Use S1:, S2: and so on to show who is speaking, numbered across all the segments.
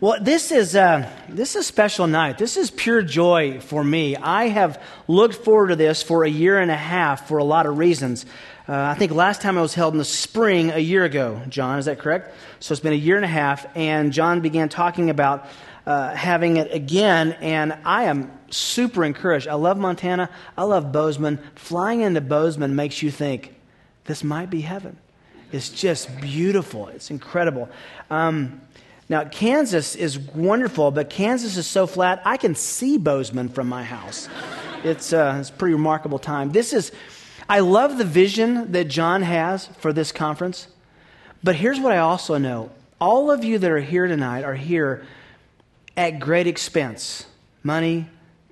S1: Well, this is, uh, this is a special night. This is pure joy for me. I have looked forward to this for a year and a half for a lot of reasons. Uh, I think last time I was held in the spring a year ago, John, is that correct? So it's been a year and a half, and John began talking about uh, having it again, and I am super encouraged. I love Montana. I love Bozeman. Flying into Bozeman makes you think, this might be heaven. It's just beautiful. It's incredible. Um, now, Kansas is wonderful, but Kansas is so flat, I can see Bozeman from my house. It's, uh, it's a pretty remarkable time. This is, I love the vision that John has for this conference, but here's what I also know. All of you that are here tonight are here at great expense money,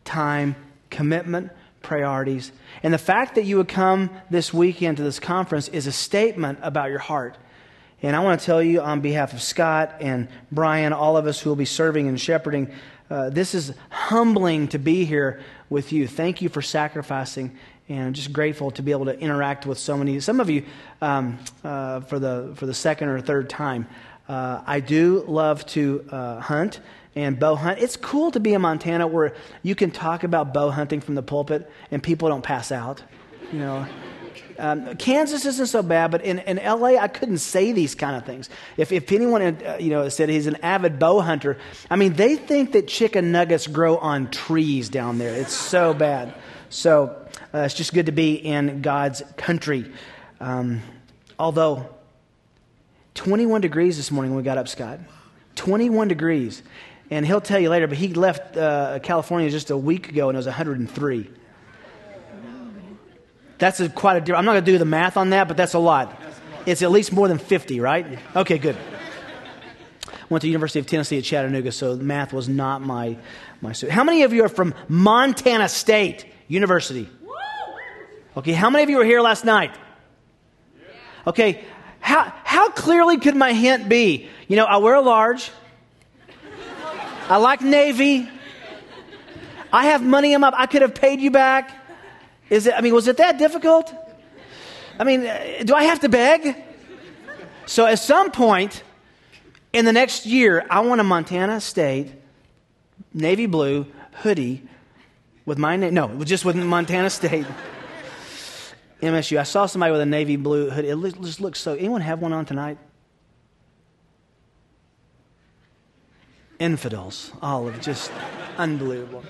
S1: time, commitment, priorities. And the fact that you would come this weekend to this conference is a statement about your heart. And I want to tell you on behalf of Scott and Brian, all of us who will be serving and shepherding, uh, this is humbling to be here with you. Thank you for sacrificing. And I'm just grateful to be able to interact with so many, some of you um, uh, for, the, for the second or third time. Uh, I do love to uh, hunt and bow hunt. It's cool to be in Montana where you can talk about bow hunting from the pulpit and people don't pass out. You know, um, Kansas isn't so bad, but in, in LA, I couldn't say these kind of things. If, if anyone uh, you know, said he's an avid bow hunter, I mean, they think that chicken nuggets grow on trees down there. It's so bad. So uh, it's just good to be in God's country. Um, although, 21 degrees this morning when we got up, Scott. 21 degrees. And he'll tell you later, but he left uh, California just a week ago and it was 103. That's a, quite a difference. I'm not going to do the math on that, but that's a lot. It's at least more than 50, right? Okay, good. Went to University of Tennessee at Chattanooga, so math was not my my. suit. How many of you are from Montana State University? Okay, how many of you were here last night? Okay, how how clearly could my hint be? You know, I wear a large. I like Navy. I have money in my. I could have paid you back. Is it, I mean, was it that difficult? I mean, uh, do I have to beg? So at some point in the next year, I want a Montana State navy blue hoodie with my name. No, just with Montana State. MSU. I saw somebody with a navy blue hoodie. It just looks so. Anyone have one on tonight? Infidels. All of just unbelievable.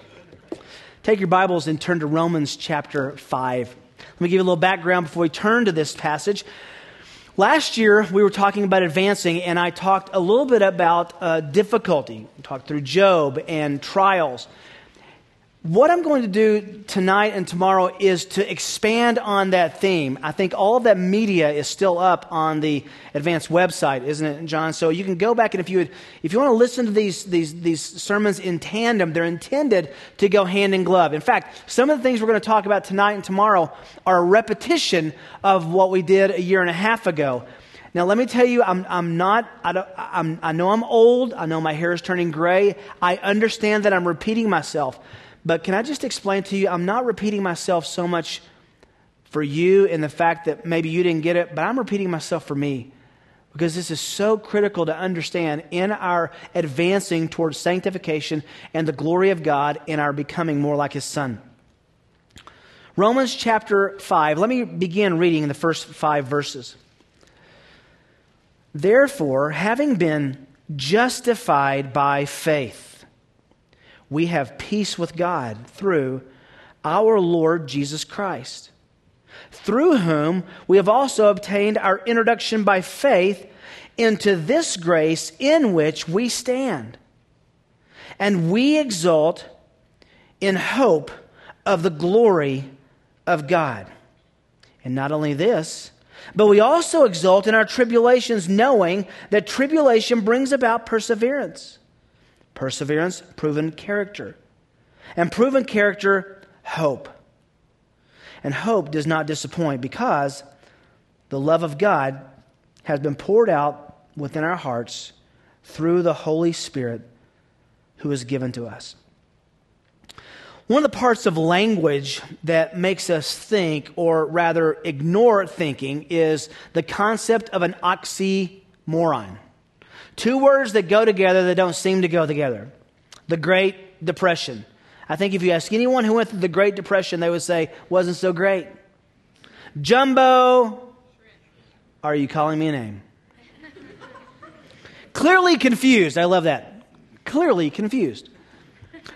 S1: Take your Bibles and turn to Romans chapter 5. Let me give you a little background before we turn to this passage. Last year, we were talking about advancing, and I talked a little bit about uh, difficulty. We talked through Job and trials. What I'm going to do tonight and tomorrow is to expand on that theme. I think all of that media is still up on the Advance website, isn't it, John? So you can go back and if you would, if you want to listen to these, these, these sermons in tandem, they're intended to go hand in glove. In fact, some of the things we're going to talk about tonight and tomorrow are a repetition of what we did a year and a half ago. Now, let me tell you, I'm, I'm not, I, I'm, I know I'm old. I know my hair is turning gray. I understand that I'm repeating myself. But can I just explain to you, I'm not repeating myself so much for you in the fact that maybe you didn't get it, but I'm repeating myself for me. Because this is so critical to understand in our advancing towards sanctification and the glory of God in our becoming more like His Son. Romans chapter 5, let me begin reading in the first five verses. Therefore, having been justified by faith, we have peace with God through our Lord Jesus Christ, through whom we have also obtained our introduction by faith into this grace in which we stand. And we exult in hope of the glory of God. And not only this, but we also exult in our tribulations, knowing that tribulation brings about perseverance Perseverance, proven character. And proven character, hope. And hope does not disappoint because the love of God has been poured out within our hearts through the Holy Spirit who is given to us. One of the parts of language that makes us think, or rather ignore thinking, is the concept of an oxymoron. Two words that go together that don't seem to go together. The Great Depression. I think if you ask anyone who went through the Great Depression, they would say, wasn't so great. Jumbo, are you calling me a name? Clearly confused. I love that. Clearly confused.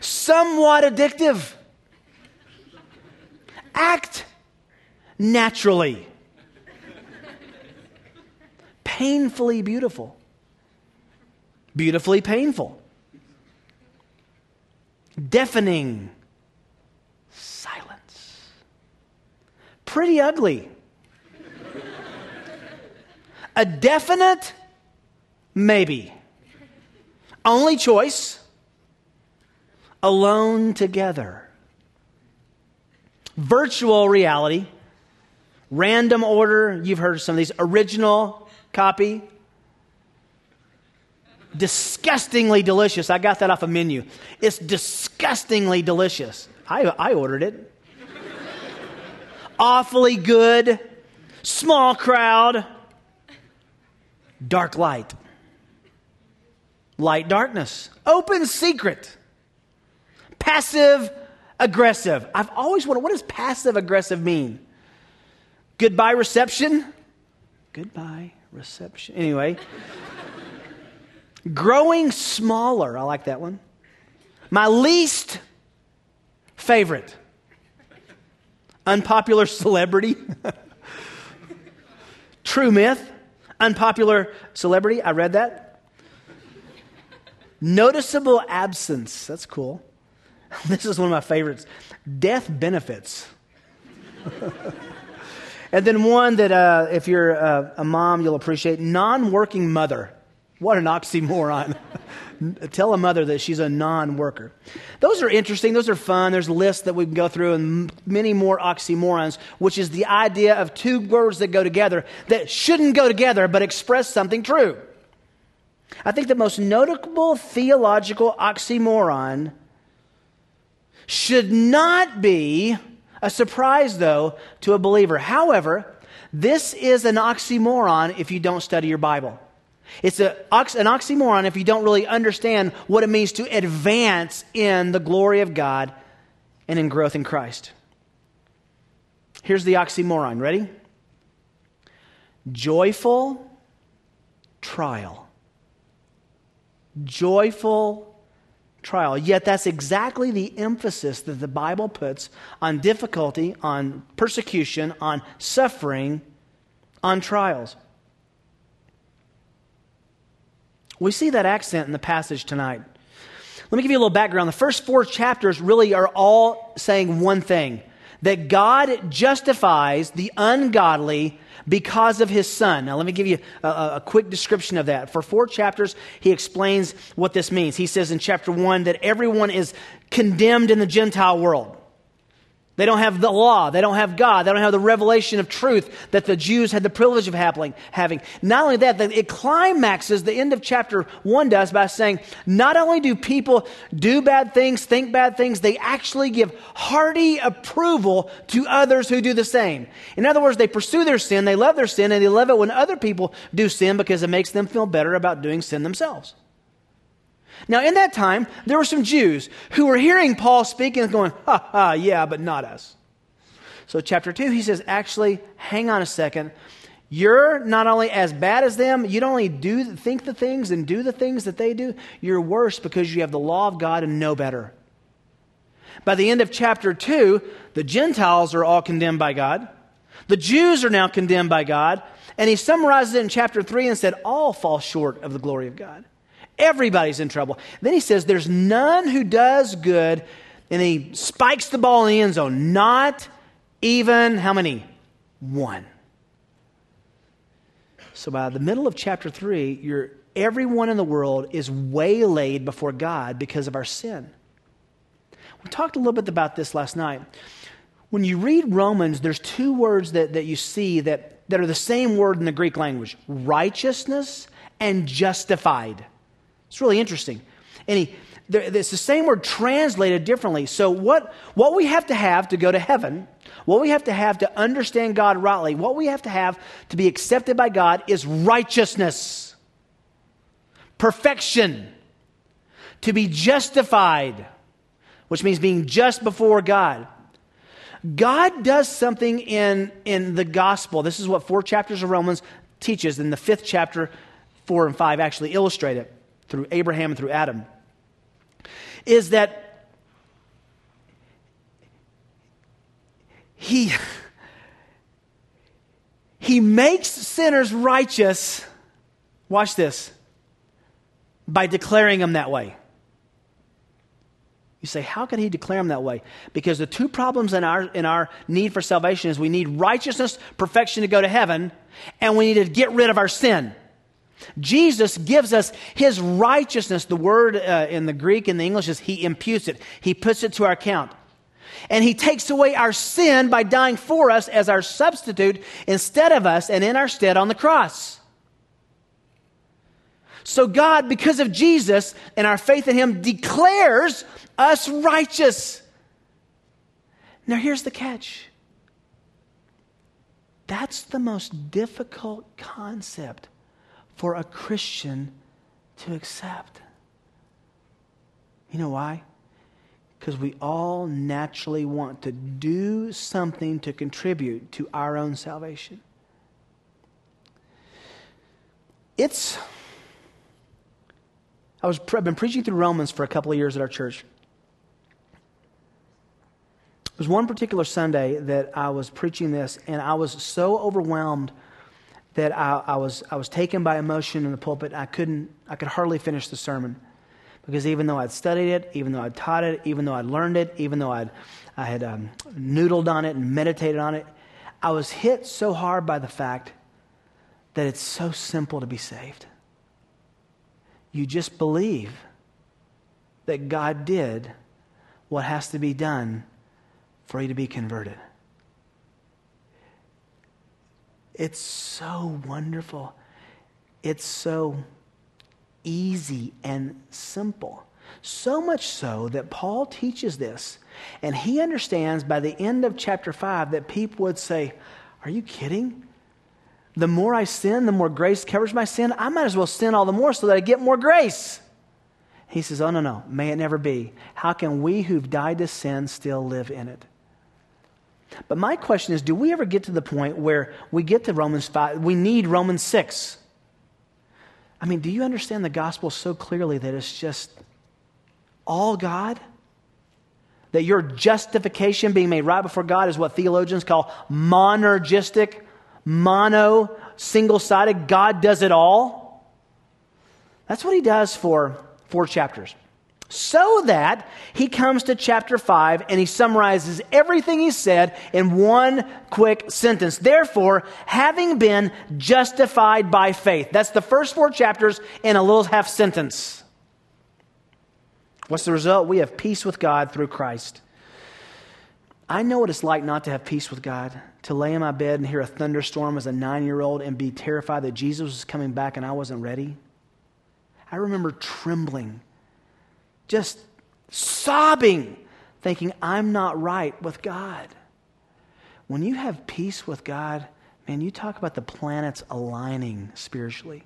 S1: Somewhat addictive. Act naturally. Painfully beautiful. Beautifully painful. Deafening silence. Pretty ugly. A definite maybe. Only choice alone together. Virtual reality, random order, you've heard some of these, original copy, disgustingly delicious. I got that off a menu. It's disgustingly delicious. I, I ordered it. Awfully good, small crowd, dark light, light darkness, open secret, passive aggressive. I've always wondered what does passive aggressive mean? Goodbye reception? Goodbye reception. Anyway. Growing smaller. I like that one. My least favorite. Unpopular celebrity. True myth. Unpopular celebrity. I read that. Noticeable absence. That's cool. This is one of my favorites. Death benefits. and then one that, uh, if you're a, a mom, you'll appreciate non working mother. What an oxymoron. Tell a mother that she's a non worker. Those are interesting. Those are fun. There's lists that we can go through and many more oxymorons, which is the idea of two words that go together that shouldn't go together but express something true. I think the most notable theological oxymoron should not be a surprise, though, to a believer. However, this is an oxymoron if you don't study your Bible. It's a, an oxymoron if you don't really understand what it means to advance in the glory of God and in growth in Christ. Here's the oxymoron. Ready? Joyful trial. Joyful trial. Yet that's exactly the emphasis that the Bible puts on difficulty, on persecution, on suffering, on trials. We see that accent in the passage tonight. Let me give you a little background. The first four chapters really are all saying one thing that God justifies the ungodly because of his son. Now, let me give you a, a, quick description of that. For four chapters, he explains what this means. He says in chapter one that everyone is condemned in the Gentile world. They don't have the law. They don't have God. They don't have the revelation of truth that the Jews had the privilege of having. Not only that, it climaxes, the end of chapter 1 does, by saying, not only do people do bad things, think bad things, they actually give hearty approval to others who do the same. In other words, they pursue their sin, they love their sin, and they love it when other people do sin because it makes them feel better about doing sin themselves. Now, in that time, there were some Jews who were hearing Paul speaking and going, ha ha, yeah, but not us. So, chapter 2, he says, actually, hang on a second. You're not only as bad as them, you don't only do think the things and do the things that they do, you're worse because you have the law of God and know better. By the end of chapter 2, the Gentiles are all condemned by God. The Jews are now condemned by God. And he summarizes it in chapter 3 and said, All fall short of the glory of God. Everybody's in trouble. Then he says, There's none who does good. And he spikes the ball in the end zone. Not even, how many? One. So by the middle of chapter 3, you're, everyone in the world is waylaid before God because of our sin. We talked a little bit about this last night. When you read Romans, there's two words that, that you see that, that are the same word in the Greek language righteousness and justified. It's really interesting. And he, it's the same word translated differently. So, what, what we have to have to go to heaven, what we have to have to understand God rightly, what we have to have to be accepted by God is righteousness. perfection, to be justified, which means being just before God. God does something in, in the gospel. This is what four chapters of Romans teaches. In the fifth chapter, four and five actually illustrate it through Abraham and through Adam. Is that he, he makes sinners righteous. Watch this by declaring them that way. You say, how can he declare them that way? Because the two problems in our, in our need for salvation is we need righteousness, perfection to go to heaven, and we need to get rid of our sin. Jesus gives us his righteousness. The word uh, in the Greek and the English is he imputes it, he puts it to our account. And he takes away our sin by dying for us as our substitute instead of us and in our stead on the cross. So, God, because of Jesus and our faith in Him, declares us righteous. Now, here's the catch that's the most difficult concept for a Christian to accept. You know why? Because we all naturally want to do something to contribute to our own salvation. It's I was, I've been preaching through Romans for a couple of years at our church. There was one particular Sunday that I was preaching this, and I was so overwhelmed that I, I, was, I was taken by emotion in the pulpit. I couldn't, I could hardly finish the sermon because even though I'd studied it, even though I'd taught it, even though I'd learned it, even though I'd, I had um, noodled on it and meditated on it, I was hit so hard by the fact that it's so simple to be saved. You just believe that God did what has to be done for you to be converted. It's so wonderful. It's so easy and simple. So much so that Paul teaches this. And he understands by the end of chapter 5 that people would say, Are you kidding? the more I sin, the more grace covers my sin. I might as well sin all the more so that I get more grace. He says, Oh, no, no, may it never be. How can we who've died to sin still live in it? But my question is do we ever get to the point where we get to Romans 5? We need Romans 6. I mean, do you understand the gospel so clearly that it's just all God? That your justification, being made right before God, is what theologians call monergistic mono, single sided, God does it all. That's what he does for four chapters. So that he comes to chapter 5 and he summarizes everything he said in one quick sentence. Therefore, having been justified by faith. That's the first four chapters in a little half sentence. What's the result? We have peace with God through Christ. I know what it's like not to have peace with God, to lay in my bed and hear a thunderstorm as a nine year old and be terrified that Jesus was coming back and I wasn't ready. I remember trembling, just sobbing, thinking, I'm not right with God. When you have peace with God, man, you talk about the planets aligning spiritually.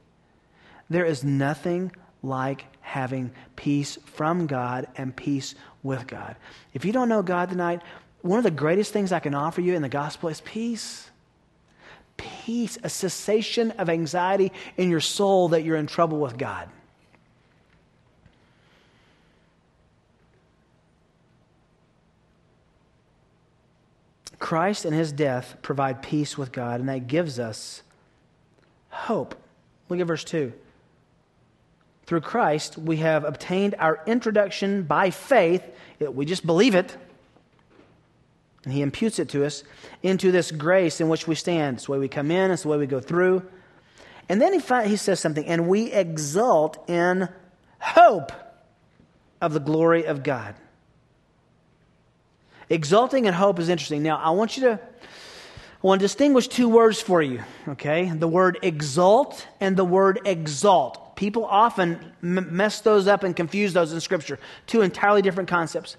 S1: There is nothing like having peace from God and peace with God. If you don't know God tonight, one of the greatest things I can offer you in the gospel is peace. Peace, a cessation of anxiety in your soul that you're in trouble with God. Christ and his death provide peace with God, and that gives us hope. Look at verse 2. Through Christ, we have obtained our introduction by faith. We just believe it and he imputes it to us into this grace in which we stand. It's the way we come in, it's the way we go through. And then he, he says something, and we exult in hope of the glory of God. Exulting in hope is interesting. Now, I want you to I want to distinguish two words for you, okay? The word exult and the word exalt. People often m- mess those up and confuse those in Scripture. Two entirely different concepts.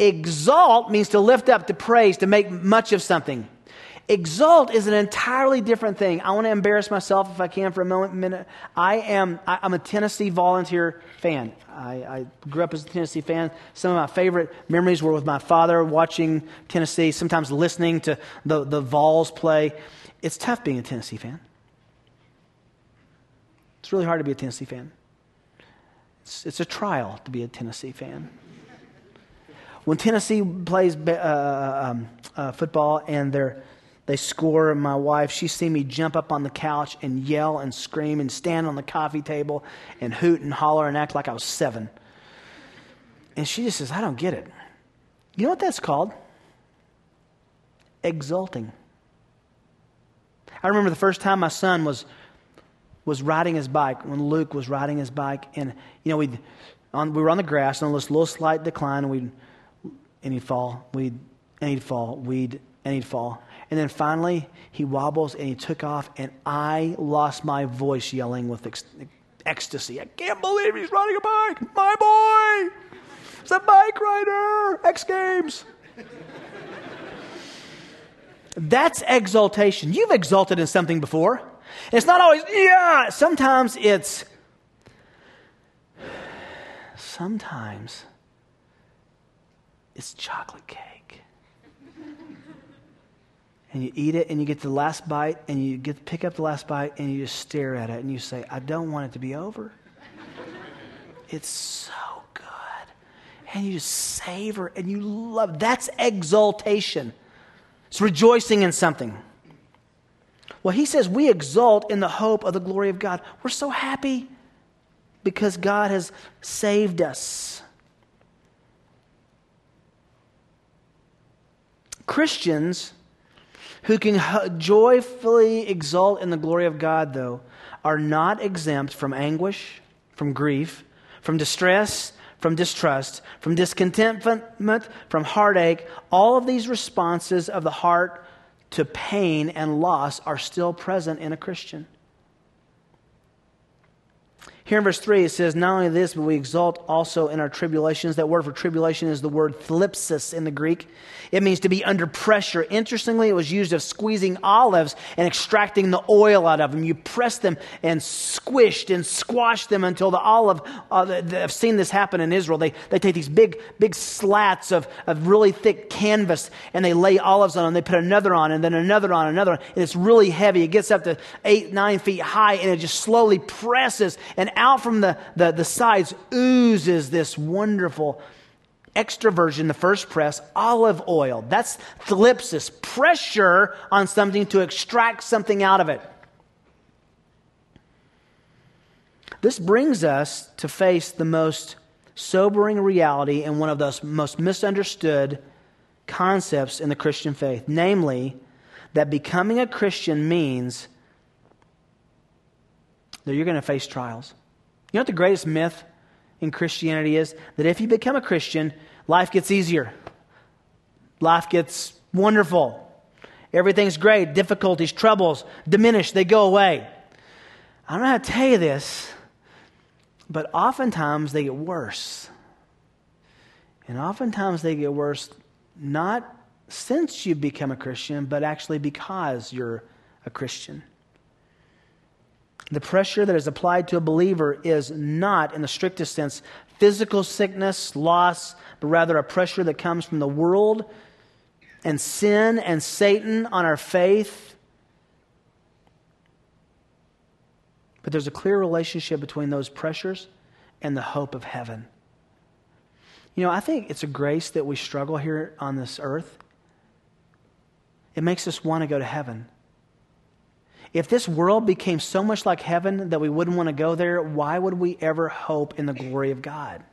S1: Exalt means to lift up, to praise, to make much of something. Exalt is an entirely different thing. I want to embarrass myself if I can for a moment. Minute. I am. I, am a Tennessee volunteer fan. I, I, grew up as a Tennessee fan. Some of my favorite memories were with my father watching Tennessee. Sometimes listening to the the Vols play. It's tough being a Tennessee fan. It's really hard to be a Tennessee fan. It's, it's a trial to be a Tennessee fan. When Tennessee plays uh, um, uh, football and they're they score. My wife, she see me jump up on the couch and yell and scream and stand on the coffee table and hoot and holler and act like I was seven. And she just says, I don't get it. You know what that's called? Exulting. I remember the first time my son was was riding his bike when Luke was riding his bike, and you know we we were on the grass and on this little slight decline, and we'd and he'd fall, we'd and he'd fall, we'd and he'd fall, and then finally, he wobbles and he took off, and I lost my voice yelling with ecstasy. I can't believe he's riding a bike. My boy! It's a bike rider! X Games! That's exaltation. You've exalted in something before. It's not always, yeah. Sometimes it's, sometimes it's chocolate cake and you eat it and you get the last bite and you get pick up the last bite and you just stare at it and you say, I don't want it to be over. it's so good. And you just savor and you love. That's exaltation. It's rejoicing in something. Well, he says we exult in the hope of the glory of God. We're so happy because God has saved us. Christians who can joyfully exult in the glory of God, though, are not exempt from anguish, from grief, from distress, from distrust, from discontentment, from heartache. All of these responses of the heart to pain and loss are still present in a Christian. Here in verse 3, it says, Not only this, but we exult also in our tribulations. That word for tribulation is the word thlipsis in the Greek. It means to be under pressure. Interestingly, it was used of squeezing olives and extracting the oil out of them. You press them and squished and squashed them until the olive, uh, I've seen this happen in Israel. They, they take these big, big slats of, of really thick canvas and they lay olives on them. They put another on and then another on, another on. And it's really heavy. It gets up to eight, nine feet high and it just slowly presses and out from the, the, the sides oozes this wonderful extra virgin, the first press, olive oil. That's thlipsis, pressure on something to extract something out of it. This brings us to face the most sobering reality and one of the most misunderstood concepts in the Christian faith, namely, that becoming a Christian means that you're going to face trials. You know what the greatest myth in Christianity is? That if you become a Christian, life gets easier, life gets wonderful. Everything's great. Difficulties, troubles diminish, they go away. I don't know how to tell you this, but oftentimes they get worse. And oftentimes they get worse not since you've become a Christian, but actually because you're a Christian. The pressure that is applied to a believer is not, in the strictest sense, physical sickness, loss, but rather a pressure that comes from the world and sin and Satan on our faith. But there's a clear relationship between those pressures and the hope of heaven. You know, I think it's a grace that we struggle here on this earth. It makes us want to go to heaven. If this world became so much like heaven that we wouldn't want to go there, why would we ever hope in the glory of God?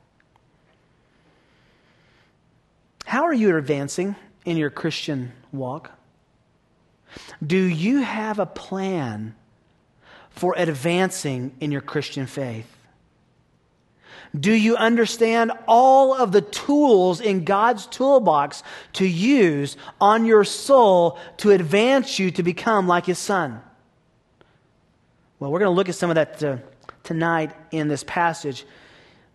S1: How are you advancing in your Christian walk? Do you have a plan for advancing in your Christian faith? Do you understand all of the tools in God's toolbox to use on your soul to advance you to become like His Son? Well, we're going to look at some of that uh, tonight in this passage.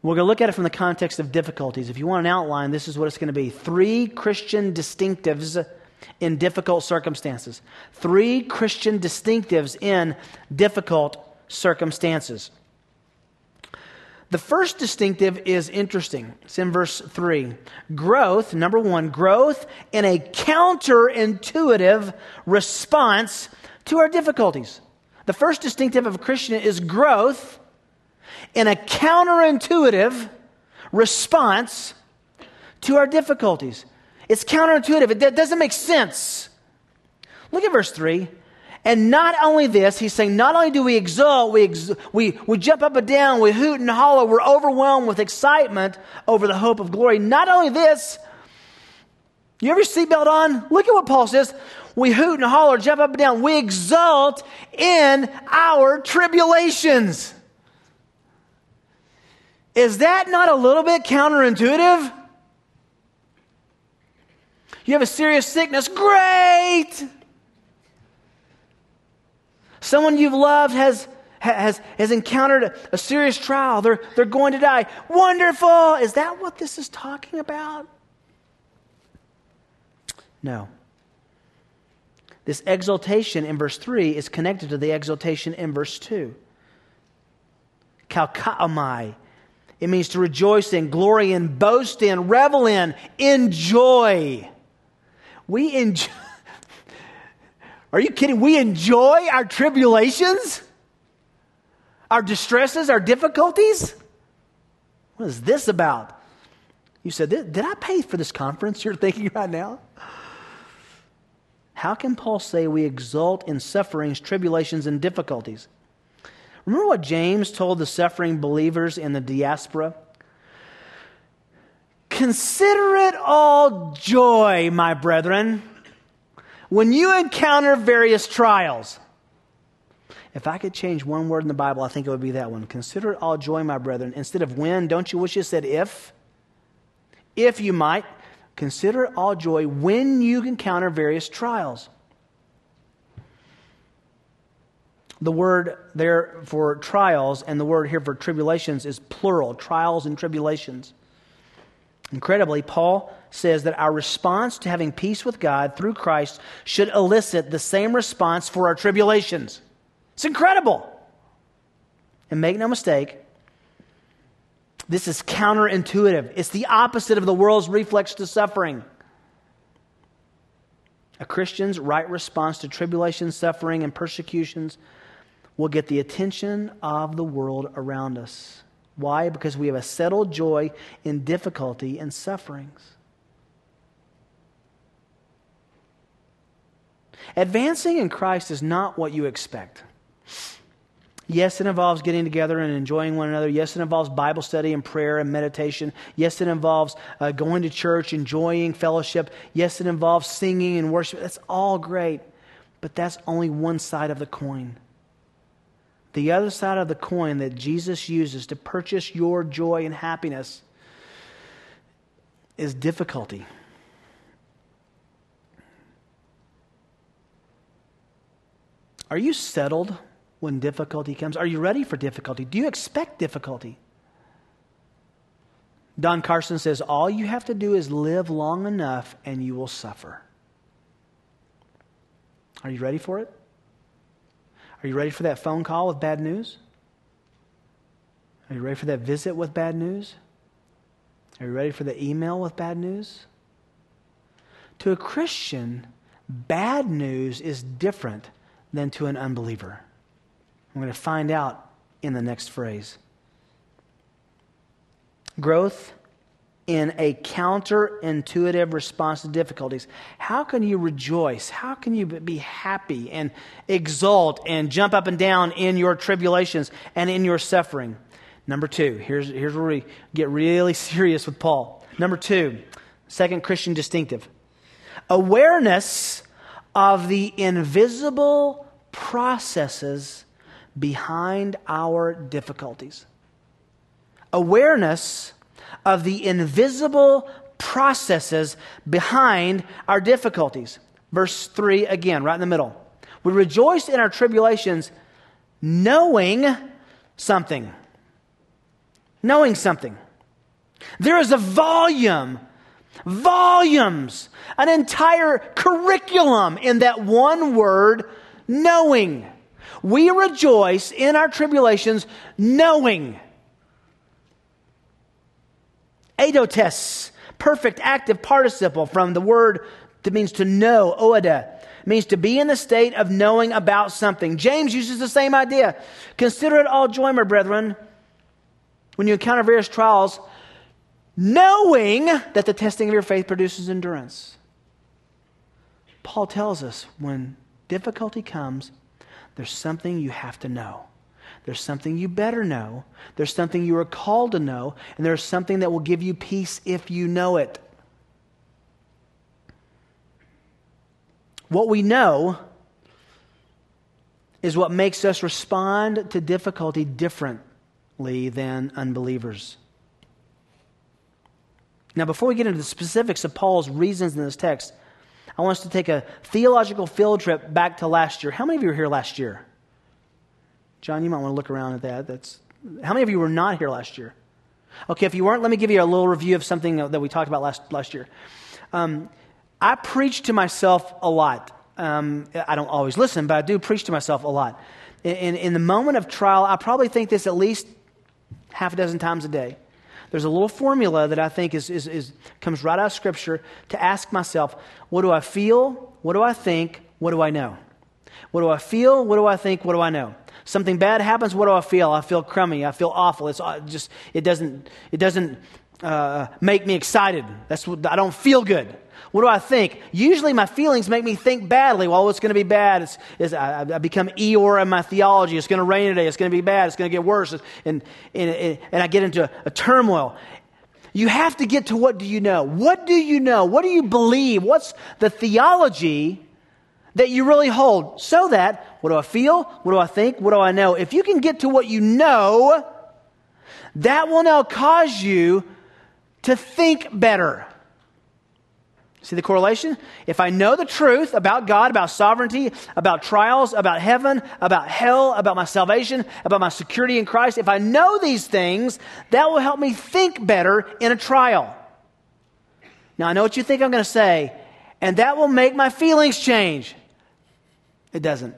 S1: We're going to look at it from the context of difficulties. If you want an outline, this is what it's going to be three Christian distinctives in difficult circumstances. Three Christian distinctives in difficult circumstances. The first distinctive is interesting. It's in verse 3. Growth, number one, growth in a counterintuitive response to our difficulties. The first distinctive of a Christian is growth in a counterintuitive response to our difficulties. It's counterintuitive, it doesn't make sense. Look at verse 3. And not only this, he's saying, not only do we exult, we, ex- we, we jump up and down, we hoot and holler, we're overwhelmed with excitement over the hope of glory. Not only this, you your seatbelt on? Look at what Paul says. We hoot and holler, jump up and down. We exult in our tribulations. Is that not a little bit counterintuitive? You have a serious sickness. Great! Someone you've loved has, has, has encountered a, serious trial. They're, they're going to die. Wonderful! Is that what this is talking about? No. This exaltation in verse 3 is connected to the exaltation in verse 2. Kauchaomai. It means to rejoice in, glory in, boast in, revel in, enjoy. We enjoy. Are you kidding? We enjoy our tribulations, our distresses, our difficulties. What is this about? You said, Did I pay for this conference you're thinking right now? How can Paul say we exult in sufferings, tribulations, and difficulties? Remember what James told the suffering believers in the diaspora? Consider it all joy, my brethren when you encounter various trials, if I could change one word in the Bible, I think it would be that one. Consider it all joy, my brethren. Instead of when, don't you wish you said if? If you might, consider it all joy when you encounter various trials. The word there for trials and the word here for tribulations is plural trials and tribulations. Incredibly, Paul says that our response to having peace with God through Christ should elicit the same response for our tribulations. It's incredible. And make no mistake, this is counterintuitive. It's the opposite of the world's reflex to suffering. A Christian's right response to tribulation, suffering, and persecutions will get the attention of the world around us. Why? Because we have a settled joy in difficulty and sufferings. Advancing in Christ is not what you expect. Yes, it involves getting together and enjoying one another. Yes, it involves Bible study and prayer and meditation. Yes, it involves uh, going to church, enjoying fellowship. Yes, it involves singing and worship. That's all great, but that's only one side of the coin. The other side of the coin that Jesus uses to purchase your joy and happiness is difficulty. Are you settled when difficulty comes? Are you ready for difficulty? Do you expect difficulty? Don Carson says, All you have to do is live long enough and you will suffer. Are you ready for it? Are you ready for that phone call with bad news? Are you ready for that visit with bad news? Are you ready for the email with bad news? To a Christian, bad news is different than to an unbeliever. I'm going to find out in the next phrase. Growth in a counterintuitive response to difficulties. How can you rejoice? How can you be happy and exult and jump up and down in your tribulations and in your suffering? Number two, here's, here's where we get really serious with Paul. Number two, second Christian distinctive awareness of the invisible processes behind our difficulties. Awareness of the invisible processes behind our difficulties. Verse 3 again, right in the middle. We rejoice in our tribulations, knowing something. Knowing something. There is a volume volumes, an entire curriculum in that one word, knowing. We rejoice in our tribulations knowing. Eidotes, perfect active participle from the word that means to know, oida, means to be in the state of knowing about something. James uses the same idea. Consider it all joy, my brethren, when you encounter various trials, knowing that the testing of your faith produces endurance. Paul tells us when difficulty comes, there's something you have to know. There's something you better know. There's something you are called to know. And there's something that will give you peace if you know it. What we know is what makes us respond to difficulty differently than unbelievers. Now, before we get into the specifics of Paul's reasons in this text, I want us to take a theological field trip back to last year. How many of you were here last year? John, you might want to look around at that. That's, how many of you were not here last year? Okay, if you weren't, let me give you a little review of something that we talked about last, last year. Um, I preach to myself a lot. Um, I don't always listen, but I do preach to myself a lot. In, in, in the moment of trial, I probably think this at least half a dozen times a day. There's a little formula that I think is, is, is, comes right out of Scripture to ask myself, what do I feel? What do I think? What do I know? What do I feel? What do I think? What do I know? Something bad happens. What do I feel? I feel crummy. I feel awful. It's uh, just it doesn't it doesn't uh, make me excited. That's what I don't feel good. What do I think? Usually my feelings make me think badly. Well, what's going to be bad? It's, it's, I, I, become Eeyore in my theology. It's going to rain today. It's going to be bad. It's going to get worse. And, and, and I get into a, a turmoil. You have to get to what do you know? What do you know? What do you believe? What's the theology that you really hold? So that, what do I feel? What do I think? What do I know? If you can get to what you know, that will now cause you to think better. See the correlation? If I know the truth about God, about sovereignty, about trials, about heaven, about hell, about my salvation, about my security in Christ, if I know these things, that will help me think better in a trial. Now, I know what you think I'm going to say, and that will make my feelings change. It doesn't.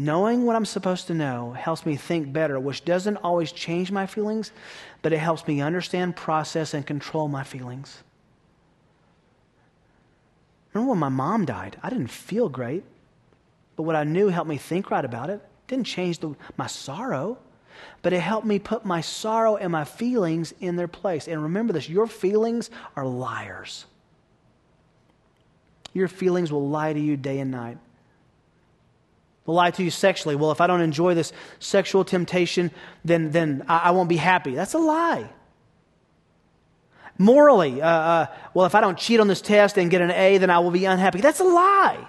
S1: Knowing what I'm supposed to know helps me think better, which doesn't always change my feelings, but it helps me understand, process, and control my feelings. Remember when my mom died? I didn't feel great, but what I knew helped me think right about it. didn't change the, my sorrow, but it helped me put my sorrow and my feelings in their place. And remember this your feelings are liars. Your feelings will lie to you day and night will lie to you sexually. Well, if I don't enjoy this sexual temptation, then, then I, I won't be happy. That's a lie. Morally, uh, uh, well, if I don't cheat on this test and get an A, then I will be unhappy. That's a lie.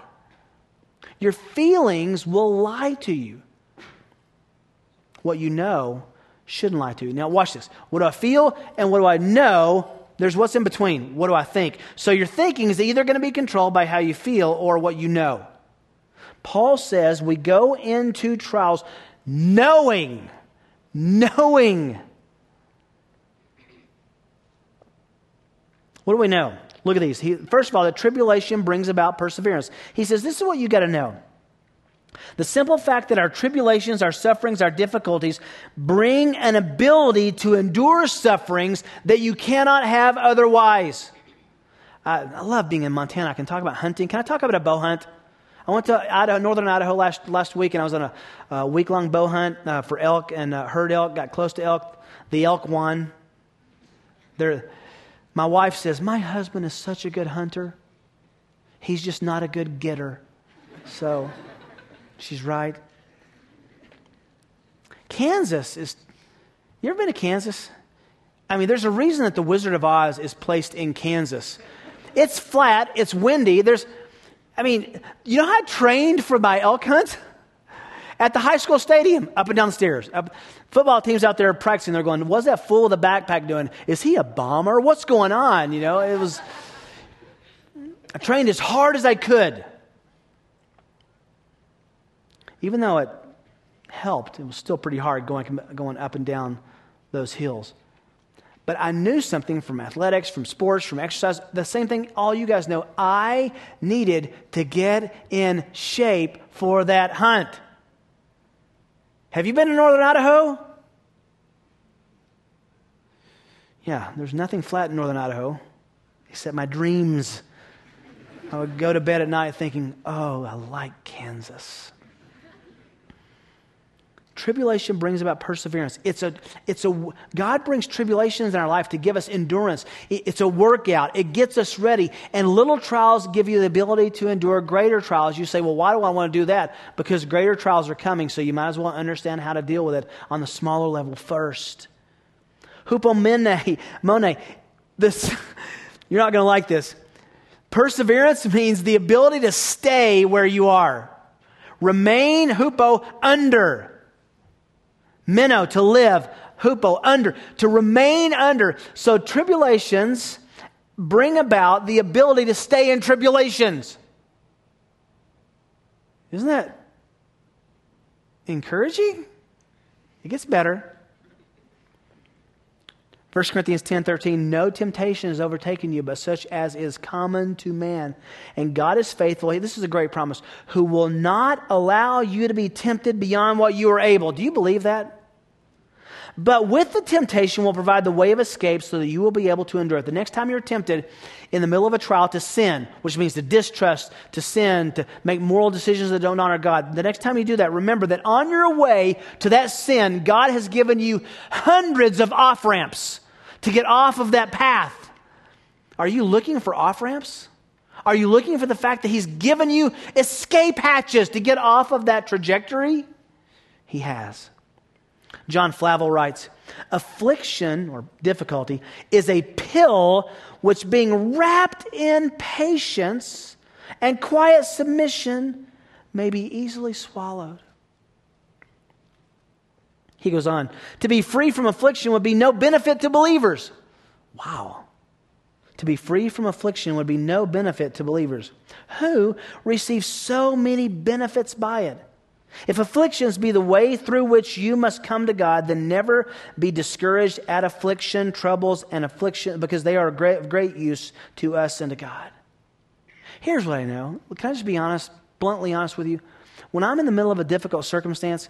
S1: Your feelings will lie to you. What you know shouldn't lie to you. Now, watch this. What do I feel and what do I know? There's what's in between. What do I think? So, your thinking is either going to be controlled by how you feel or what you know. Paul says we go into trials knowing, knowing. What do we know? Look at these. He, first of all, the tribulation brings about perseverance. He says, This is what you got to know. The simple fact that our tribulations, our sufferings, our difficulties bring an ability to endure sufferings that you cannot have otherwise. I, I love being in Montana. I can talk about hunting. Can I talk about a bow hunt? I went to Idaho, northern Idaho last, last week, and I was on a, a week long bow hunt uh, for elk and uh, heard elk, got close to elk. The elk won. They're, my wife says, My husband is such a good hunter. He's just not a good getter. So she's right. Kansas is. You ever been to Kansas? I mean, there's a reason that the Wizard of Oz is placed in Kansas. It's flat, it's windy, there's I mean, you know how I trained for my elk hunt? At the high school stadium, up and down the stairs. Up, football teams out there practicing, they're going, What's that fool with the backpack doing? Is he a bomber? What's going on? You know, it was. I trained as hard as I could. Even though it helped, it was still pretty hard going, going up and down those hills. But I knew something from athletics, from sports, from exercise. The same thing all you guys know. I needed to get in shape for that hunt. Have you been to northern Idaho? Yeah, there's nothing flat in northern Idaho except my dreams. I would go to bed at night thinking, oh, I like Kansas. Tribulation brings about perseverance. It's a, it's a, God brings tribulations in our life to give us endurance. It's a workout. It gets us ready. And little trials give you the ability to endure greater trials. You say, well, why do I want to do that? Because greater trials are coming, so you might as well understand how to deal with it on the smaller level first. Hupomene, mone. This, you're not going to like this. Perseverance means the ability to stay where you are. Remain, hupo, under. Meno, to live. Hupo, under. To remain under. So tribulations bring about the ability to stay in tribulations. Isn't that encouraging? It gets better. 1 Corinthians 10 13, no temptation has overtaken you, but such as is common to man. And God is faithful. This is a great promise, who will not allow you to be tempted beyond what you are able. Do you believe that? But with the temptation will provide the way of escape so that you will be able to endure it. The next time you're tempted in the middle of a trial to sin, which means to distrust, to sin, to make moral decisions that don't honor God, the next time you do that, remember that on your way to that sin, God has given you hundreds of off ramps to get off of that path. Are you looking for off ramps? Are you looking for the fact that He's given you escape hatches to get off of that trajectory? He has. John Flavel writes Affliction or difficulty is a pill which, being wrapped in patience and quiet submission, may be easily swallowed. He goes on To be free from affliction would be no benefit to believers. Wow. To be free from affliction would be no benefit to believers who receive so many benefits by it. If afflictions be the way through which you must come to God, then never be discouraged at affliction, troubles, and affliction, because they are of great, great use to us and to God. Here's what I know. Can I just be honest, bluntly honest with you? When I'm in the middle of a difficult circumstance,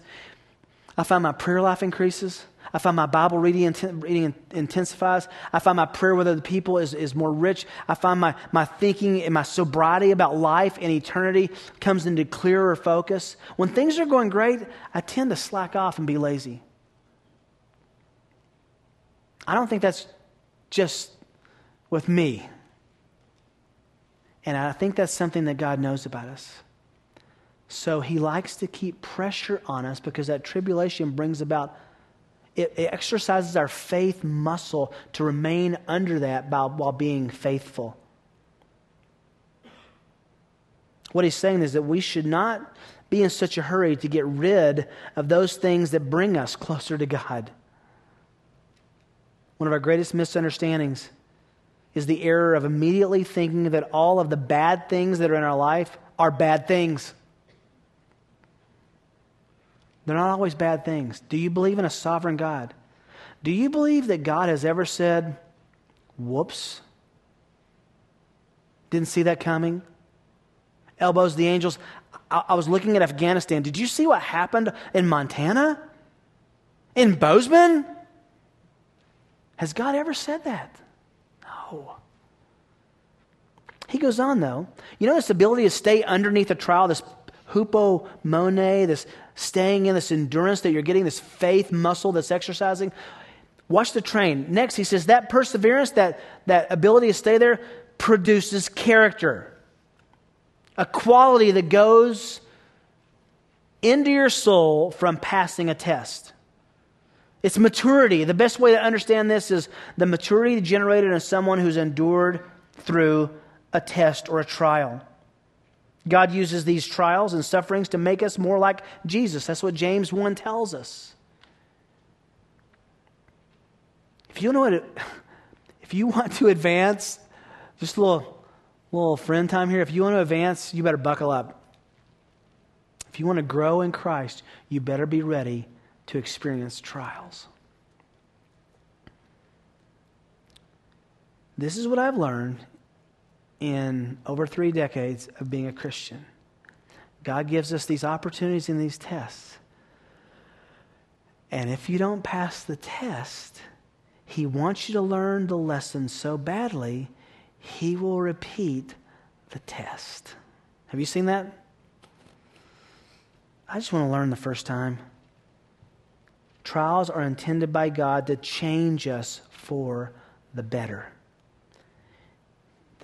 S1: I find my prayer life increases. I find my Bible reading, reading intensifies. I find my prayer with other people is, is more rich. I find my, my thinking and my sobriety about life and eternity comes into clearer focus. When things are going great, I tend to slack off and be lazy. I don't think that's just with me. And I think that's something that God knows about us. So he likes to keep pressure on us because that tribulation brings about it, it exercises our faith muscle to remain under that while, while being faithful. What he's saying is that we should not be in such a hurry to get rid of those things that bring us closer to God. One of our greatest misunderstandings is the error of immediately thinking that all of the bad things that are in our life are bad things. They're not always bad things. Do you believe in a sovereign God? Do you believe that God has ever said, whoops? Didn't see that coming? Elbows the angels. I, I was looking at Afghanistan. Did you see what happened in Montana? In Bozeman? Has God ever said that? No. He goes on, though. You know, this ability to stay underneath a trial, this hupomone, this staying in this endurance that you're getting, this faith muscle that's exercising. Watch the train. Next, he says that perseverance, that, that ability to stay there, produces character. A quality that goes into your soul from passing a test. It's maturity. The best way to understand this is the maturity generated in someone who's endured through a test or a trial. God uses these trials and sufferings to make us more like Jesus. That's what James 1 tells us. If you know what, if you want to advance, just a little, little friend time here. If you want to advance, you better buckle up. If you want to grow in Christ, you better be ready to experience trials. This is what I've learned in over three decades of being a Christian. God gives us these opportunities and these tests. And if you don't pass the test, He wants you to learn the lesson so badly, He will repeat the test. Have you seen that? I just want to learn the first time. Trials are intended by God to change us for the better.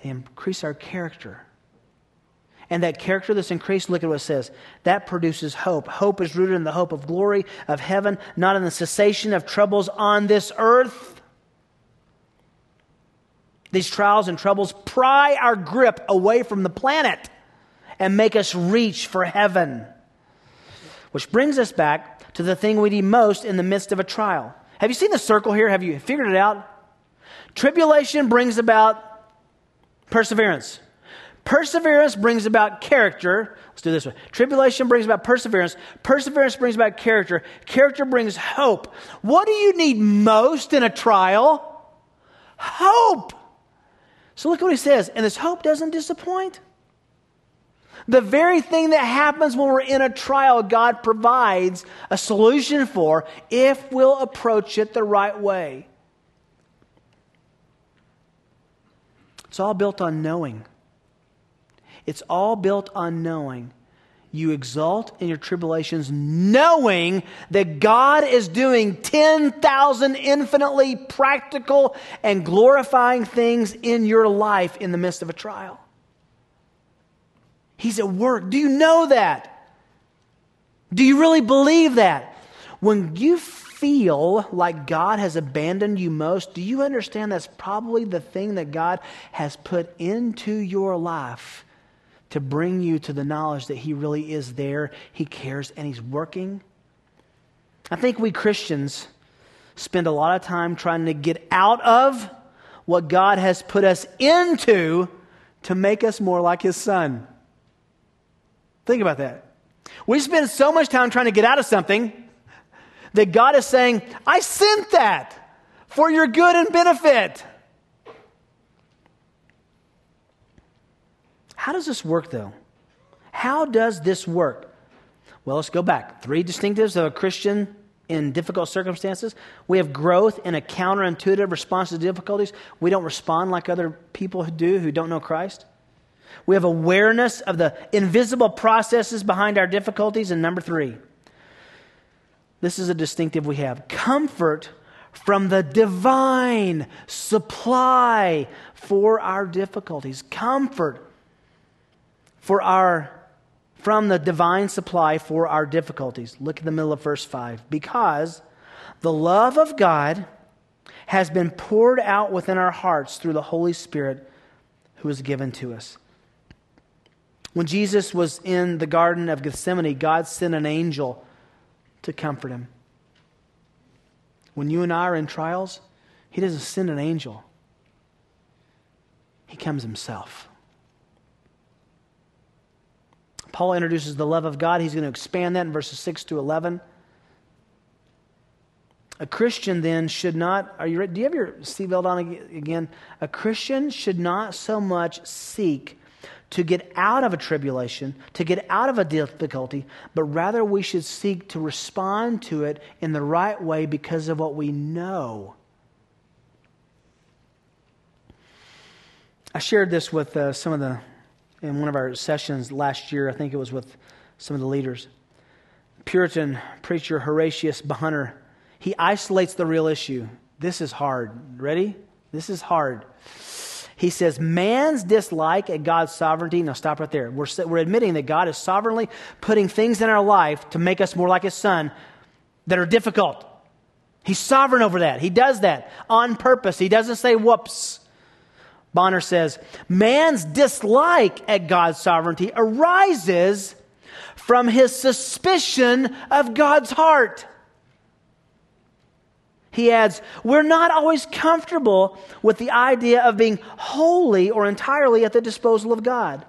S1: Increase our character. And that character that's increased, look at what it says. That produces hope. Hope is rooted in the hope of glory of heaven, not in the cessation of troubles on this earth. These trials and troubles pry our grip away from the planet and make us reach for heaven. Which brings us back to the thing we need most in the midst of a trial. Have you seen the circle here? Have you figured it out? Tribulation brings about perseverance. Perseverance brings about character. Let's do this one. Tribulation brings about perseverance. Perseverance brings about character. Character brings hope. What do you need most in a trial? Hope. So look at what he says. And this hope doesn't disappoint. The very thing that happens when we're in a trial, God provides a solution for if we'll approach it the right way. It's all built on knowing. It's all built on knowing. You exult in your tribulations, knowing that God is doing 10,000 infinitely practical and glorifying things in your life in the midst of a trial. He's at work. Do you know that? Do you really believe that? When you feel like God has abandoned you most, do you understand that's probably the thing that God has put into your life to bring you to the knowledge that He really is there, He cares, and He's working. I think we Christians spend a lot of time trying to get out of what God has put us into to make us more like His Son. Think about that. We spend so much time trying to get out of something that God is saying, I sent that for your good and benefit. How does this work, though? How does this work? Well, let's go back. Three distinctives of a Christian in difficult circumstances. We have growth in a counterintuitive response to difficulties. We don't respond like other people who do who don't know Christ. We have awareness of the invisible processes behind our difficulties. And number three, this is a distinctive we have comfort from the divine supply for our difficulties. Comfort for our from the divine supply for our difficulties. Look at the middle of verse 5. Because the love of God has been poured out within our hearts through the Holy Spirit who is given to us. When Jesus was in the Garden of Gethsemane, God sent an angel to comfort him. When you and I are in trials, He doesn't send an angel, He comes Himself. Paul introduces the love of God. He's going to expand that in verses 6 to 11. A Christian then should not, are you ready? Do you have your seatbelt on again? A Christian should not so much seek to get out of a tribulation, to get out of a difficulty, but rather we should seek to respond to it in the right way because of what we know. I shared this with uh, some of the in one of our sessions last year. I think it was with some of the leaders. Puritan preacher Horatius Bonar, he isolates the real issue. This is hard. Ready? This is hard. He says, man's dislike at God's sovereignty. Now, stop right there. We're, we're admitting that God is sovereignly putting things in our life to make us more like His Son that are difficult. He's sovereign over that. He does that on purpose. He doesn't say, whoops. Bonar says, man's dislike at God's sovereignty arises from his suspicion of God's heart. He adds, We're not always comfortable with the idea of being wholly or entirely at the disposal of God.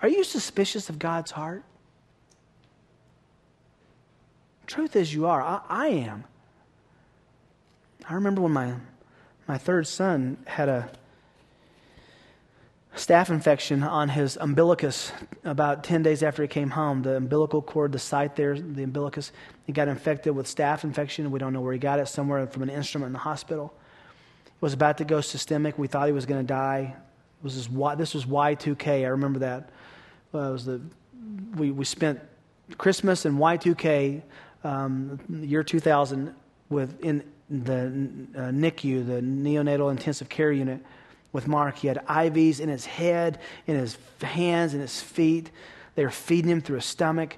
S1: Are you suspicious of God's heart? Truth is, you are. I, I am. I remember when my my third son had a staph infection on his umbilicus about 10 days after he came home. The umbilical cord, the site there, the umbilicus, he got infected with staph infection. We don't know where he got it, somewhere from an instrument in the hospital. He was about to go systemic. We thought he was going to die. It was this, this was Y2K. I remember that. Well, it was the, we, we spent Christmas and Y2K, um, year 2000, with in the uh, NICU, the neonatal intensive care unit with Mark. He had IVs in his head, in his hands, in his feet. They were feeding him through his stomach.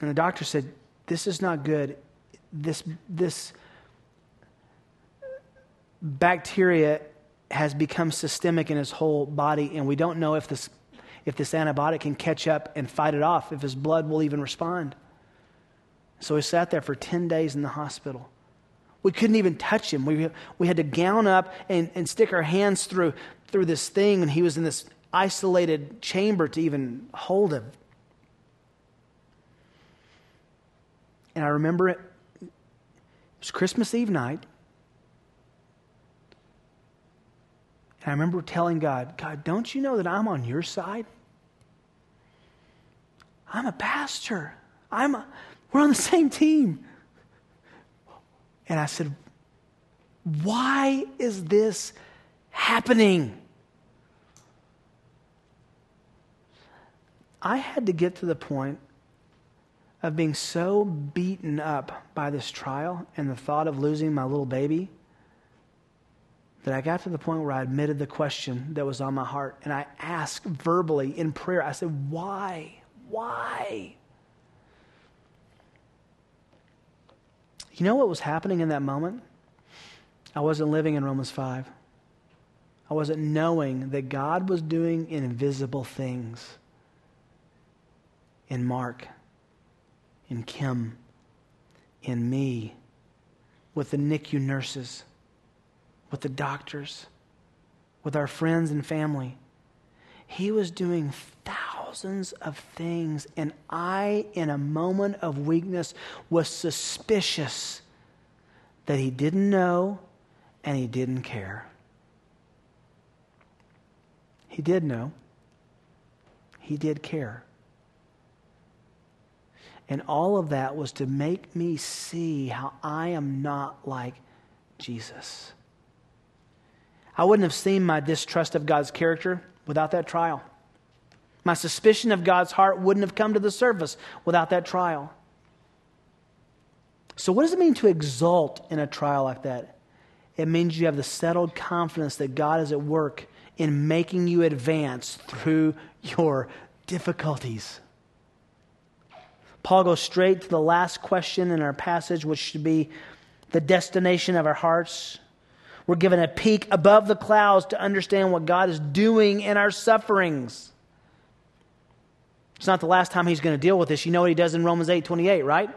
S1: And the doctor said, This is not good. This, this bacteria has become systemic in his whole body, and we don't know if this, if this antibiotic can catch up and fight it off, if his blood will even respond. So he sat there for 10 days in the hospital. We couldn't even touch him. We, we had to gown up and, and stick our hands through, through this thing, and he was in this isolated chamber to even hold him. And I remember it, it was Christmas Eve night. And I remember telling God, God, don't you know that I'm on your side? I'm a pastor. I'm a, we're on the same team. And I said, Why is this happening? I had to get to the point of being so beaten up by this trial and the thought of losing my little baby that I got to the point where I admitted the question that was on my heart. And I asked verbally in prayer, I said, Why? Why? You know what was happening in that moment? I wasn't living in Romans 5. I wasn't knowing that God was doing invisible things in Mark, in Kim, in me, with the NICU nurses, with the doctors, with our friends and family. He was doing thousands of things, and I, in a moment of weakness, was suspicious that he didn't know and he didn't care. He did know, he did care. And all of that was to make me see how I am not like Jesus. I wouldn't have seen my distrust of God's character without that trial. My suspicion of God's heart wouldn't have come to the surface without that trial. So, what does it mean to exult in a trial like that? It means you have the settled confidence that God is at work in making you advance through your difficulties. Paul goes straight to the last question in our passage, which should be the destination of our hearts. We're given a peek above the clouds to understand what God is doing in our sufferings. It's not the last time he's going to deal with this. You know what he does in Romans 8 28, right?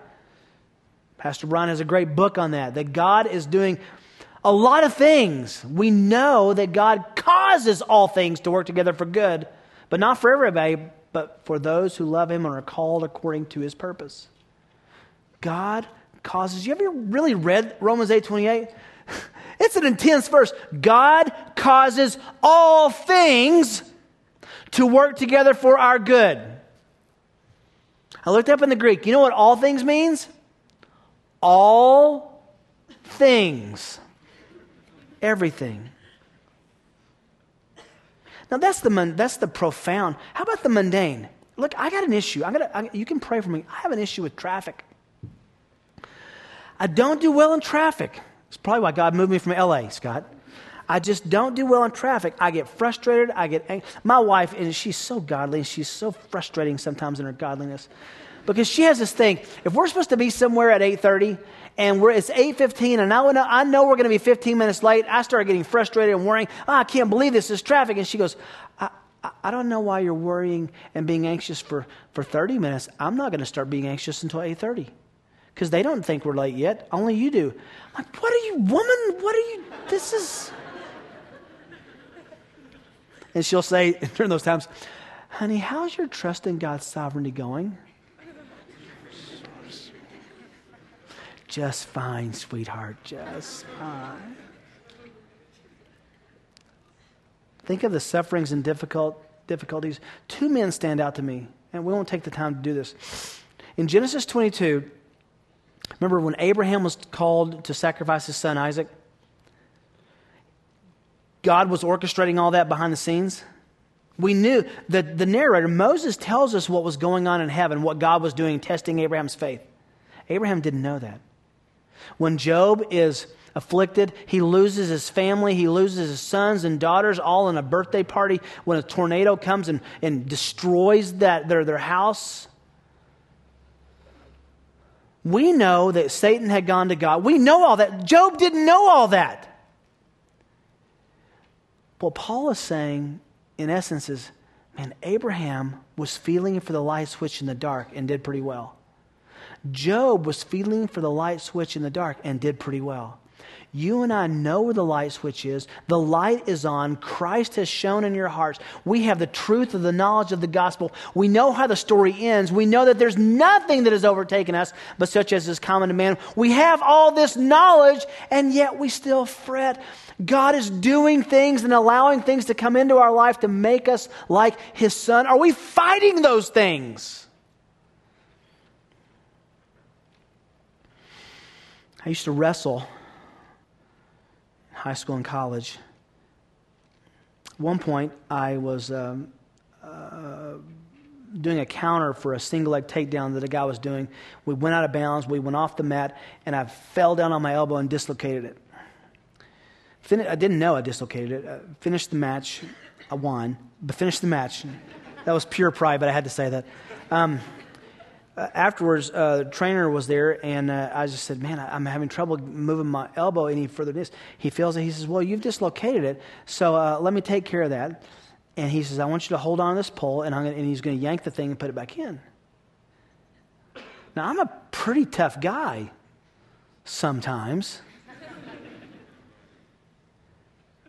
S1: Pastor Brian has a great book on that. That God is doing a lot of things. We know that God causes all things to work together for good, but not for everybody, but for those who love him and are called according to his purpose. God causes. You ever really read Romans 8 28? It's an intense verse. God causes all things to work together for our good. I looked up in the Greek. You know what all things means? All things. Everything. Now that's the that's the profound. How about the mundane? Look, I got an issue. I got I, you can pray for me. I have an issue with traffic. I don't do well in traffic. It's probably why God moved me from LA, Scott. I just don't do well in traffic. I get frustrated. I get angry. My wife, and she's so godly, she's so frustrating sometimes in her godliness. Because she has this thing. If we're supposed to be somewhere at 8.30, and we're, it's 8.15, and I know, I know we're going to be 15 minutes late, I start getting frustrated and worrying. Oh, I can't believe this is traffic. And she goes, I, I, I don't know why you're worrying and being anxious for, for 30 minutes. I'm not going to start being anxious until 8.30 because they don't think we're late yet. Only you do. I'm like, what are you, woman? What are you? This is. And she'll say during those times, honey, how's your trust in God's sovereignty going? Just fine, sweetheart, just fine. Think of the sufferings and difficult, difficulties. Two men stand out to me, and we won't take the time to do this. In Genesis 22, remember when Abraham was called to sacrifice his son Isaac? God was orchestrating all that behind the scenes. We knew that the narrator, Moses, tells us what was going on in heaven, what God was doing, testing Abraham's faith. Abraham didn't know that. When Job is afflicted, he loses his family, he loses his sons and daughters, all in a birthday party. When a tornado comes and, and destroys that, their, their house, we know that Satan had gone to God. We know all that. Job didn't know all that. What Paul is saying, in essence, is man, Abraham was feeling for the light switch in the dark and did pretty well. Job was feeling for the light switch in the dark and did pretty well. You and I know where the light switch is. The light is on. Christ has shone in your hearts. We have the truth of the knowledge of the gospel. We know how the story ends. We know that there's nothing that has overtaken us, but such as is common to man. We have all this knowledge, and yet we still fret. God is doing things and allowing things to come into our life to make us like His Son. Are we fighting those things? I used to wrestle high school and college. At one point, I was um, uh, doing a counter for a single leg takedown that a guy was doing. We went out of bounds, we went off the mat, and I fell down on my elbow and dislocated it. Fin- I didn't know I dislocated it. I finished the match. I won, but finished the match. That was pure pride, but I had to say that. Um, uh, afterwards, uh, the trainer was there, and uh, I just said, "Man, I, am having trouble moving my elbow any further." This he feels it. He says, "Well, you've dislocated it, so uh, let me take care of that." And he says, "I want you to hold on to this pole, and, gonna, and he's going to yank the thing and put it back in." Now, I'm a pretty tough guy sometimes.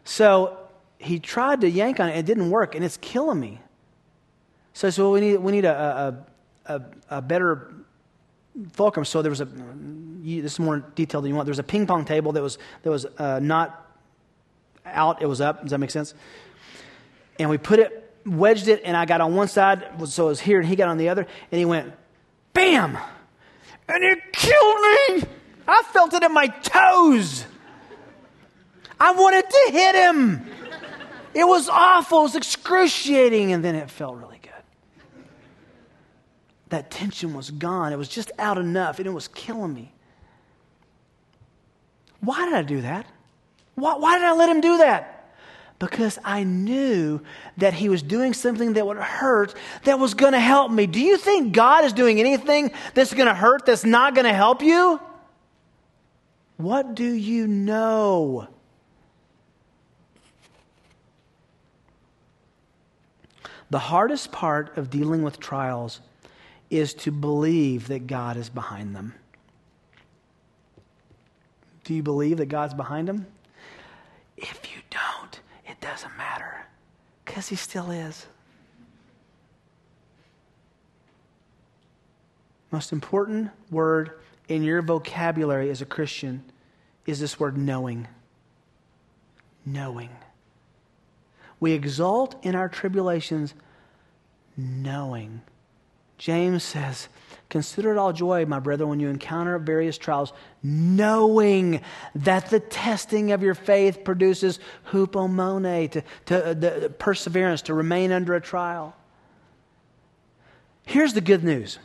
S1: so he tried to yank on it, it didn't work, and it's killing me. So I said, Well, we need, we need a, a a, better fulcrum. So there was a, this is more detailed than you want. There was a ping pong table that was, that was uh, not out, it was up. Does that make sense? And we put it, wedged it, and I got on one side, so it was here, and he got on the other, and he went, bam! And it killed me! I felt it in my toes. I wanted to hit him. It was awful. It was excruciating. And then it felt really that tension was gone. It was just out enough, and it was killing me. Why did I do that? Why, why did I let him do that? Because I knew that he was doing something that would hurt, that was going to help me. Do you think God is doing anything that's going to hurt, that's not going to help you? What do you know? The hardest part of dealing with trials is to believe that God is behind them. Do you believe that God's behind them? If you don't, it doesn't matter because He still is. Most important word in your vocabulary as a Christian is this word knowing. Knowing. We exult in our tribulations, knowing James says, Consider it all joy, my brother, when you encounter various trials, knowing that the testing of your faith produces hupomone, to, to the perseverance, to remain under a trial. Here's the good news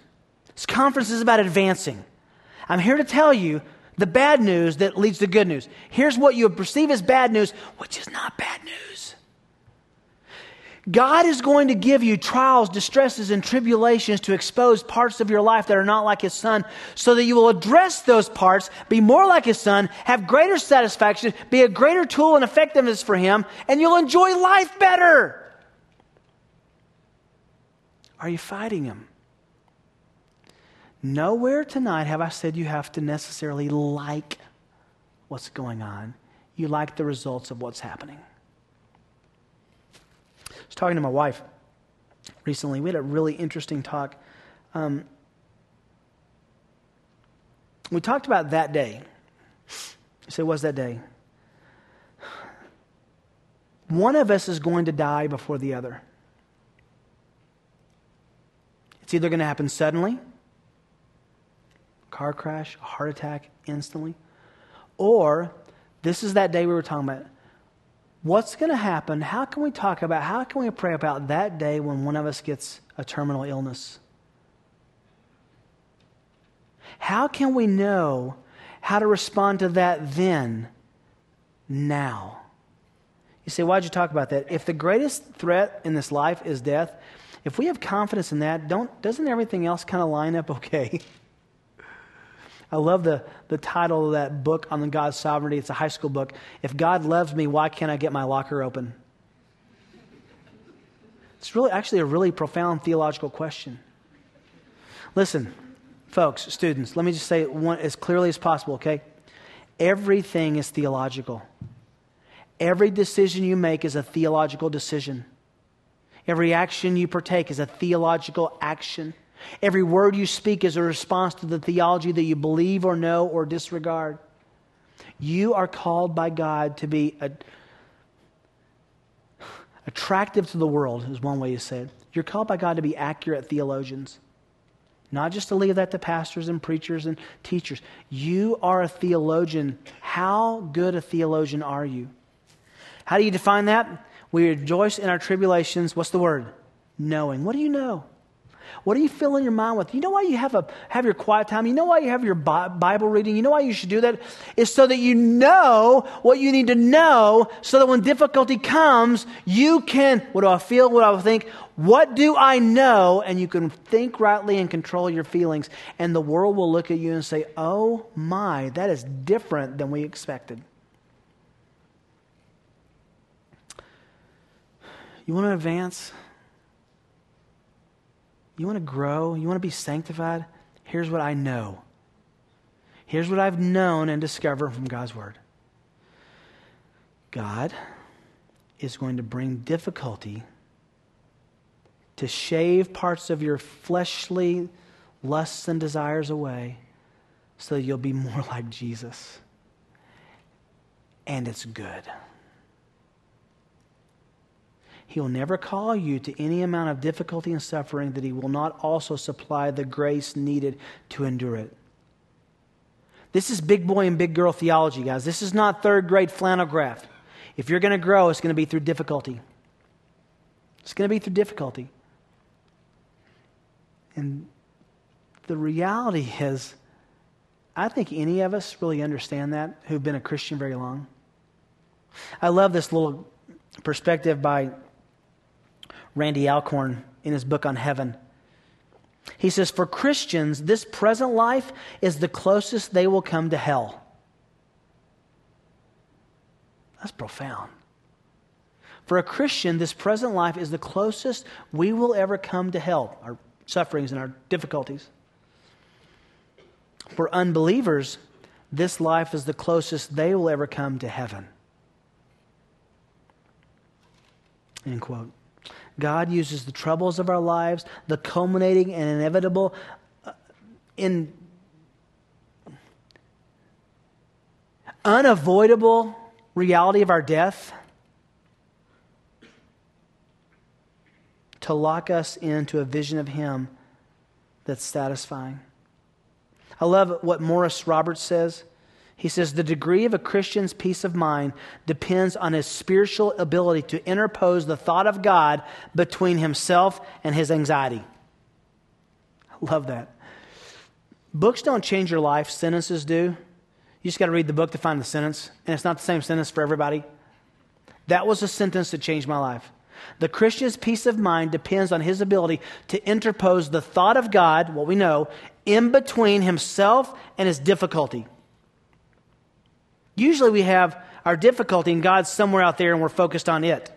S1: this conference is about advancing. I'm here to tell you the bad news that leads to good news. Here's what you perceive as bad news, which is not bad news. God is going to give you trials, distresses, and tribulations to expose parts of your life that are not like His Son, so that you will address those parts, be more like His Son, have greater satisfaction, be a greater tool and effectiveness for Him, and you'll enjoy life better. Are you fighting Him? Nowhere tonight have I said you have to necessarily like what's going on. You like the results of what's happening was talking to my wife recently. We had a really interesting talk. Um, we talked about that day. You say, what's that day? One of us is going to die before the other. It's either going to happen suddenly, car crash, heart attack instantly, or this is that day we were talking about. What's going to happen? How can we talk about, how can we pray about that day when one of us gets a terminal illness? How can we know how to respond to that then, now? You say, why'd you talk about that? If the greatest threat in this life is death, if we have confidence in that, don't, doesn't everything else kind of line up okay? I love the, the title of that book on God's sovereignty. It's a high school book. If God loves me, why can't I get my locker open? It's really actually a really profound theological question. Listen, folks, students, let me just say one, as clearly as possible, okay? Everything is theological. Every decision you make is a theological decision. Every action you partake is a theological action. Every word you speak is a response to the theology that you believe or know or disregard. You are called by God to be a, attractive to the world, is one way you say it. You're called by God to be accurate theologians. Not just to leave that to pastors and preachers and teachers. You are a theologian. How good a theologian are you? How do you define that? We rejoice in our tribulations. What's the word? Knowing. What do you know? What are you filling your mind with? You know why you have, a, have your quiet time? You know why you have your Bible reading? You know why you should do that? Is so that you know what you need to know so that when difficulty comes, you can, what do I feel? What do I think? What do I know? And you can think rightly and control your feelings. And the world will look at you and say, oh my, that is different than we expected. You want to advance? You want to grow? You want to be sanctified? Here's what I know. Here's what I've known and discovered from God's Word God is going to bring difficulty to shave parts of your fleshly lusts and desires away so you'll be more like Jesus. And it's good. He will never call you to any amount of difficulty and suffering that He will not also supply the grace needed to endure it. This is big boy and big girl theology, guys. This is not third grade flannel graph. If you're going to grow, it's going to be through difficulty. It's going to be through difficulty. And the reality is, I think any of us really understand that who've been a Christian very long. I love this little perspective by Randy Alcorn in his book on heaven. He says, For Christians, this present life is the closest they will come to hell. That's profound. For a Christian, this present life is the closest we will ever come to hell, our sufferings and our difficulties. For unbelievers, this life is the closest they will ever come to heaven. End quote. God uses the troubles of our lives, the culminating and inevitable uh, in unavoidable reality of our death to lock us into a vision of Him that's satisfying. I love what Maurice Roberts says. He says the degree of a Christian's peace of mind depends on his spiritual ability to interpose the thought of God between himself and his anxiety. I love that. Books don't change your life, sentences do. You just got to read the book to find the sentence, and it's not the same sentence for everybody. That was a sentence that changed my life. The Christian's peace of mind depends on his ability to interpose the thought of God, what we know, in between himself and his difficulty. Usually we have our difficulty and God's somewhere out there and we're focused on it.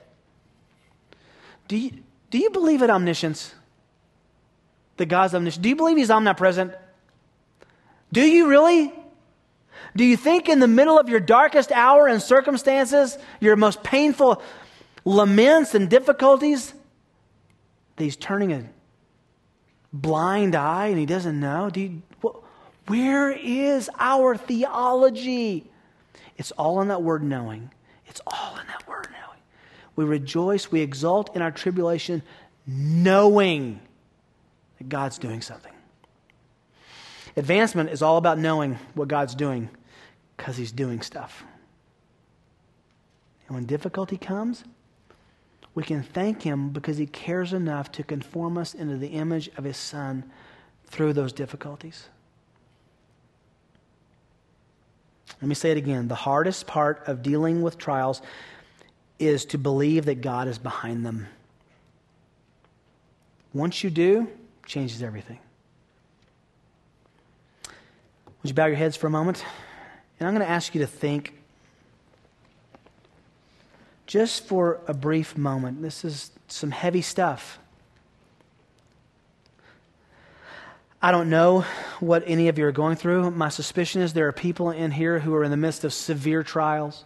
S1: Do you, do you believe in omniscience? That God's omniscient? Do you believe He's omnipresent? Do you really? Do you think in the middle of your darkest hour and circumstances, your most painful laments and difficulties, that He's turning a blind eye and He doesn't know? Do you, Where is our theology? It's all in that word knowing. It's all in that word knowing. We rejoice, we exult in our tribulation, knowing that God's doing something. Advancement is all about knowing what God's doing because He's doing stuff. And when difficulty comes, we can thank Him because He cares enough to conform us into the image of His Son through those difficulties. Let me say it again. The hardest part of dealing with trials is to believe that God is behind them. Once you do, changes everything. Would you bow your heads for a moment? And I'm going to ask you to think just for a brief moment. This is some heavy stuff. I don't know what any of you are going through. My suspicion is there are people in here who are in the midst of severe trials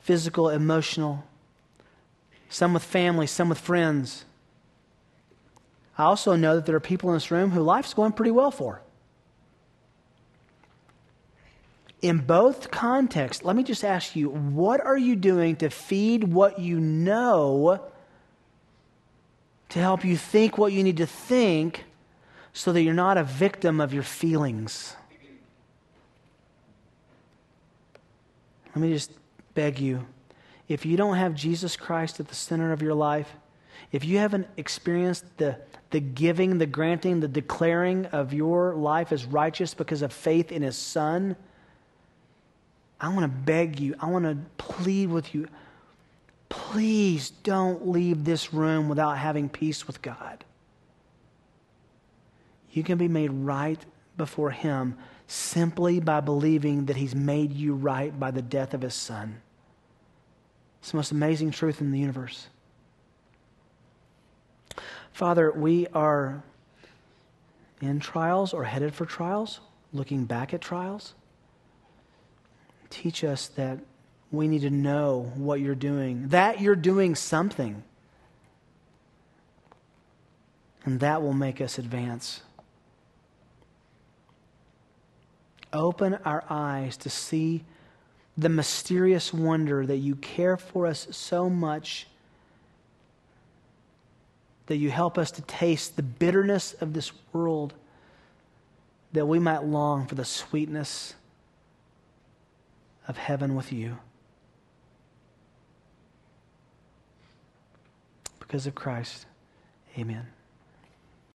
S1: physical, emotional, some with family, some with friends. I also know that there are people in this room who life's going pretty well for. In both contexts, let me just ask you what are you doing to feed what you know to help you think what you need to think so that you're not a victim of your feelings? Let me just beg you if you don't have Jesus Christ at the center of your life, if you haven't experienced the, the giving, the granting, the declaring of your life as righteous because of faith in His Son, I want to beg you, I want to plead with you. Please don't leave this room without having peace with God. You can be made right before Him simply by believing that He's made you right by the death of His Son. It's the most amazing truth in the universe. Father, we are in trials or headed for trials, looking back at trials. Teach us that we need to know what you're doing, that you're doing something. And that will make us advance. Open our eyes to see the mysterious wonder that you care for us so much that you help us to taste the bitterness of this world that we might long for the sweetness of heaven with you. Because of Christ, amen.